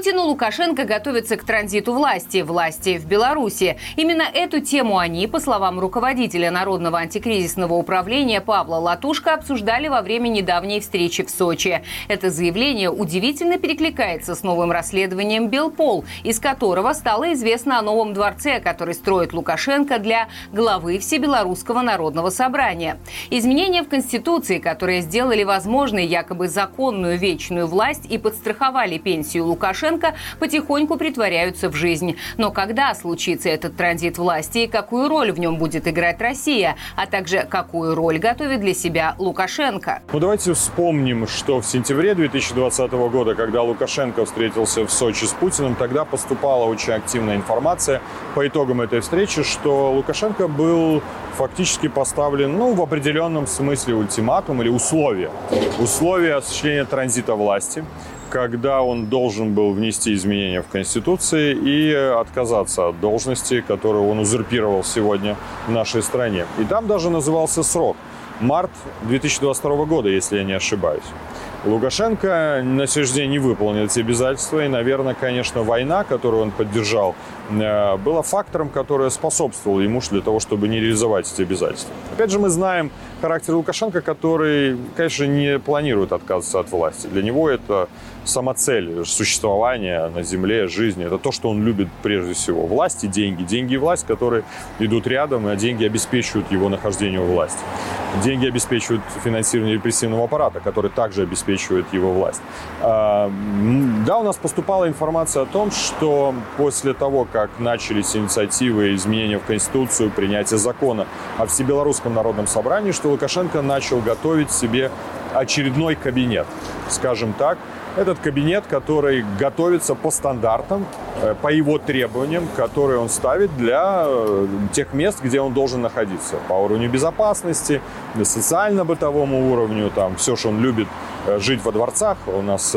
Путин и Лукашенко готовятся к транзиту власти, власти в Беларуси. Именно эту тему они, по словам руководителя Народного антикризисного управления Павла Латушка, обсуждали во время недавней встречи в Сочи. Это заявление удивительно перекликается с новым расследованием Белпол, из которого стало известно о новом дворце, который строит Лукашенко для главы Всебелорусского народного собрания. Изменения в Конституции, которые сделали возможной якобы законную вечную власть и подстраховали пенсию Лукашенко, потихоньку притворяются в жизнь. Но когда случится этот транзит власти и какую роль в нем будет играть Россия, а также какую роль готовит для себя Лукашенко? Ну давайте вспомним, что в сентябре 2020 года, когда Лукашенко встретился в Сочи с Путиным, тогда поступала очень активная информация по итогам этой встречи, что Лукашенко был фактически поставлен ну, в определенном смысле ультиматум или условия. Условия осуществления транзита власти когда он должен был внести изменения в Конституции и отказаться от должности, которую он узурпировал сегодня в нашей стране. И там даже назывался срок – март 2022 года, если я не ошибаюсь. Лукашенко на сегодняшний день не выполнил эти обязательства. И, наверное, конечно, война, которую он поддержал, э, была фактором, который способствовал ему для того, чтобы не реализовать эти обязательства. Опять же, мы знаем характер Лукашенко, который, конечно, не планирует отказываться от власти. Для него это сама цель существования на земле, жизни. Это то, что он любит прежде всего. Власть и деньги. Деньги и власть, которые идут рядом, а деньги обеспечивают его нахождение у власти. Деньги обеспечивают финансирование репрессивного аппарата, который также обеспечивает его власть. А, да, у нас поступала информация о том, что после того, как начались инициативы изменения в Конституцию, принятие закона о Всебелорусском народном собрании, что Лукашенко начал готовить себе очередной кабинет, скажем так, этот кабинет, который готовится по стандартам, э, по его требованиям, которые он ставит для э, тех мест, где он должен находиться. По уровню безопасности, социально-бытовому уровню, там все, что он любит жить во дворцах. У нас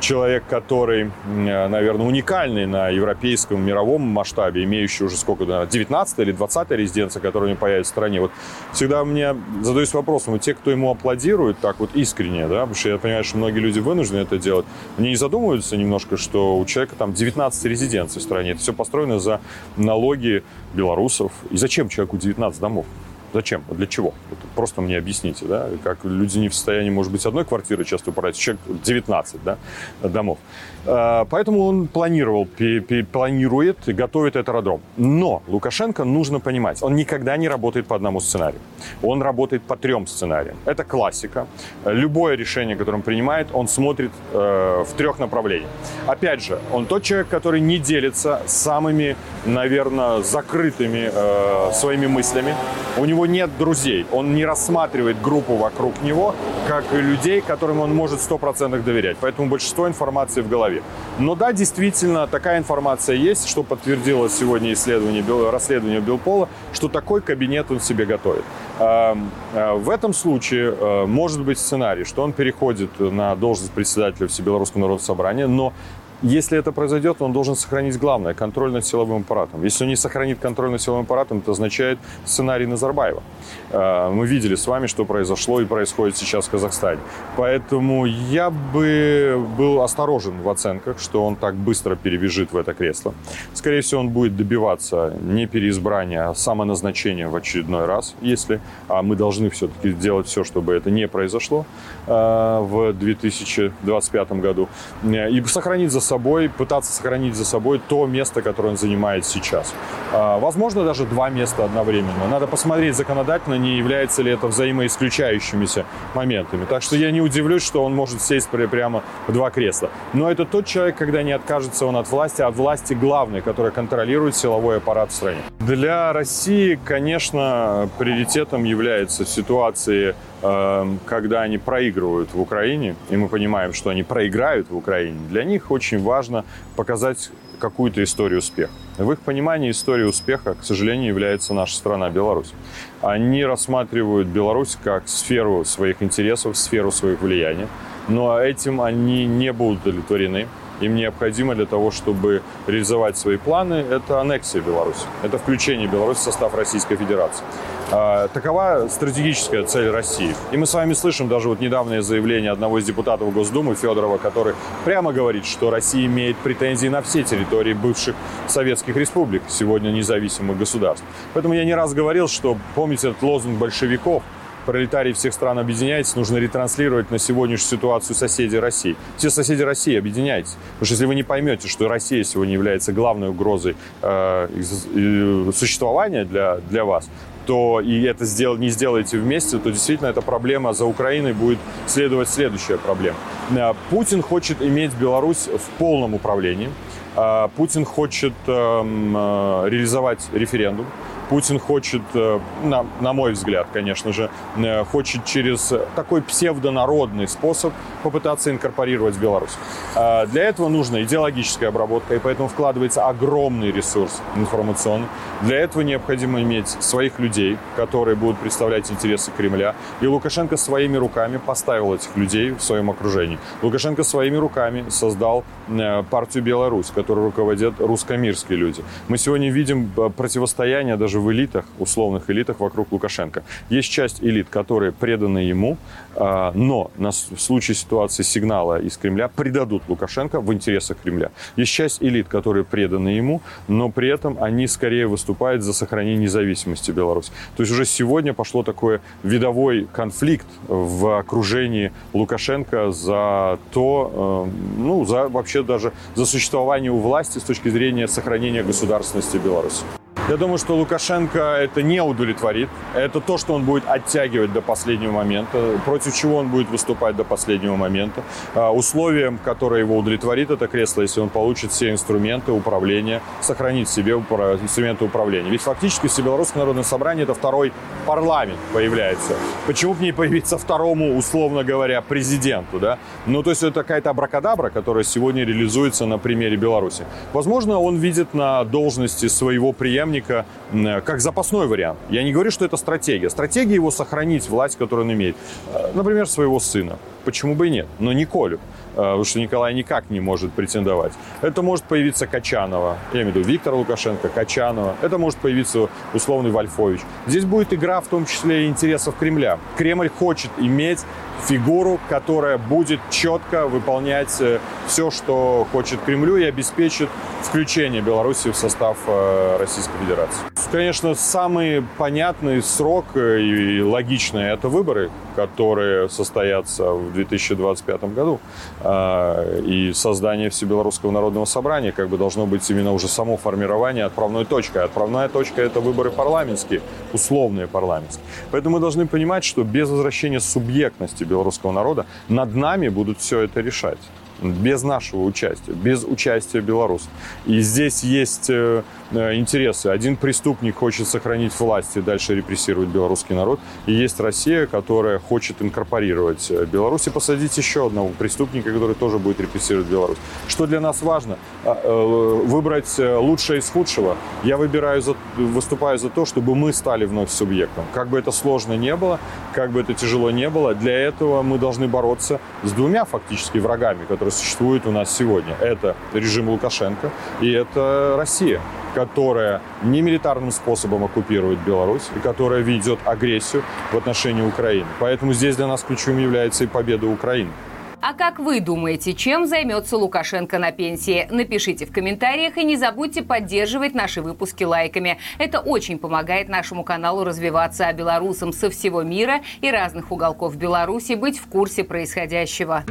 человек, который, наверное, уникальный на европейском, мировом масштабе, имеющий уже сколько, 19 или 20 резиденция, которая у него появится в стране. Вот всегда мне задаюсь вопросом, те, кто ему аплодирует так вот искренне, да, потому что я понимаю, что многие люди вынуждены это делать, они не задумываются немножко, что у человека там 19 резиденций в стране. Это все построено за налоги белорусов. И зачем человеку 19 домов? Зачем? Для чего? Просто мне объясните, да, как люди не в состоянии, может быть, одной квартиры часто управлять, человек 19 да, домов. А, поэтому он планировал, планирует готовит этот аэродром. Но Лукашенко нужно понимать, он никогда не работает по одному сценарию. Он работает по трем сценариям. Это классика. Любое решение, которое он принимает, он смотрит э, в трех направлениях. Опять же, он тот человек, который не делится самыми, наверное, закрытыми э, своими мыслями. У него нет друзей. Он не рассматривает группу вокруг него как людей, которым он может 100% доверять. Поэтому большинство информации в голове. Но да, действительно, такая информация есть, что подтвердило сегодня исследование, расследование Белпола, что такой кабинет он себе готовит. А, а, в этом случае а, может быть сценарий, что он переходит на должность председателя Всебелорусского народного собрания, но если это произойдет, он должен сохранить главное – контроль над силовым аппаратом. Если он не сохранит контроль над силовым аппаратом, это означает сценарий Назарбаева. Э, мы видели с вами, что произошло и происходит сейчас в Казахстане. Поэтому я бы был осторожен в оценках, что он так быстро перебежит в это кресло. Скорее всего, он будет добиваться не переизбрания, а самоназначения в очередной раз, если а мы должны все-таки сделать все, чтобы это не произошло э, в 2025 году, э, и сохранить за собой, пытаться сохранить за собой то место, которое он занимает сейчас. А, возможно, даже два места одновременно. Надо посмотреть законодательно, не является ли это взаимоисключающимися моментами. Так что я не удивлюсь, что он может сесть прямо в два кресла. Но это тот человек, когда не откажется он от власти, а от власти главной, которая контролирует силовой аппарат в стране. Для России, конечно, приоритетом является ситуация когда они проигрывают в Украине, и мы понимаем, что они проиграют в Украине, для них очень важно показать какую-то историю успеха. В их понимании история успеха, к сожалению, является наша страна Беларусь. Они рассматривают Беларусь как сферу своих интересов, сферу своих влияний, но этим они не будут удовлетворены. Им необходимо для того, чтобы реализовать свои планы, это аннексия Беларуси, это включение Беларуси в состав Российской Федерации. А, такова стратегическая цель России. И мы с вами слышим даже вот недавнее заявление одного из депутатов Госдумы Федорова, который прямо говорит, что Россия имеет претензии на все территории бывших советских республик, сегодня независимых государств. Поэтому я не раз говорил, что, помните этот лозунг большевиков, пролетарии всех стран объединяйтесь, нужно ретранслировать на сегодняшнюю ситуацию соседей России. Все соседи России объединяйтесь. Потому что если вы не поймете, что Россия сегодня является главной угрозой э, э, существования для, для вас, то и это сдел, не сделаете вместе, то действительно эта проблема за Украиной будет следовать следующая проблема. Э, Путин хочет иметь Беларусь в полном управлении. Э, Путин хочет эм, э, реализовать референдум. Путин хочет, э, на, на мой взгляд, конечно же, э, хочет через такой псевдонародный способ попытаться инкорпорировать Беларусь. А для этого нужна идеологическая обработка, и поэтому вкладывается огромный ресурс информационный. Для этого необходимо иметь своих людей, которые будут представлять интересы Кремля. И Лукашенко своими руками поставил этих людей в своем окружении. Лукашенко своими руками создал э, партию Беларусь, которой руководят русско-мирские люди. Мы сегодня видим противостояние даже в элитах, условных элитах вокруг Лукашенко. Есть часть элит, которые преданы ему, а, но в случае ситуации сигнала из Кремля предадут Лукашенко в интересах Кремля. Есть часть элит, которые преданы ему, но при этом они скорее выступают за сохранение независимости Беларуси. То есть уже сегодня пошло такой видовой конфликт в окружении Лукашенко за то, э, ну, за вообще даже за существование у власти с точки зрения сохранения государственности Беларуси. Я думаю, что Лукашенко это не удовлетворит. Это то, что он будет оттягивать до последнего момента, против чего он будет выступать до последнего момента. А, условием, которое его удовлетворит, это кресло, если он получит все инструменты управления, сохранит себе инструменты управления. Ведь фактически Всебелорусское народное собрание это второй парламент появляется. Почему бы не появиться второму, условно говоря, президенту, да? Ну, то есть это какая-то абракадабра, которая сегодня реализуется на примере Беларуси. Возможно, он видит на должности своего преемника преемника как запасной вариант. Я не говорю, что это стратегия. Стратегия его сохранить власть, которую он имеет. Э, например, своего сына. Почему бы и нет? Но не Колю. Э, потому что Николай никак не может претендовать. Это может появиться Качанова, я имею в виду Виктор Лукашенко, Качанова. Это может появиться условный Вольфович. Здесь будет игра в том числе и интересов Кремля. Кремль хочет иметь фигуру, которая будет четко выполнять э, все, что хочет Кремлю и обеспечит включение Беларуси в состав э, Российской Федерации. Конечно, самый понятный срок и логичный – это выборы, которые состоятся в 2025 году. А, и создание Всебелорусского народного собрания как бы должно быть именно уже само формирование отправной точкой. Отправная точка – это выборы парламентские, условные парламентские. Поэтому мы должны понимать, что без возвращения субъектности белорусского народа над нами будут все это решать без нашего участия, без участия белорусов. И здесь есть э, э, интересы. Один преступник хочет сохранить власть и дальше репрессировать белорусский народ. И есть Россия, которая хочет инкорпорировать э, Беларусь и посадить еще одного преступника, который тоже будет репрессировать Беларусь. Что для нас важно? А, выбрать лучшее из худшего. Я выбираю, за, выступаю за то, чтобы мы стали вновь субъектом. Как бы это сложно не было, как бы это тяжело не было, для этого мы должны бороться с двумя фактически врагами, которые существует у нас сегодня. Это режим Лукашенко и это Россия, которая не милитарным способом оккупирует Беларусь и которая ведет агрессию в отношении Украины. Поэтому здесь для нас ключевым является и победа Украины. А как вы думаете, чем займется Лукашенко на пенсии? Напишите в комментариях и не забудьте поддерживать наши выпуски лайками. Это очень помогает нашему каналу развиваться, а белорусам со всего мира и разных уголков Беларуси быть в курсе происходящего.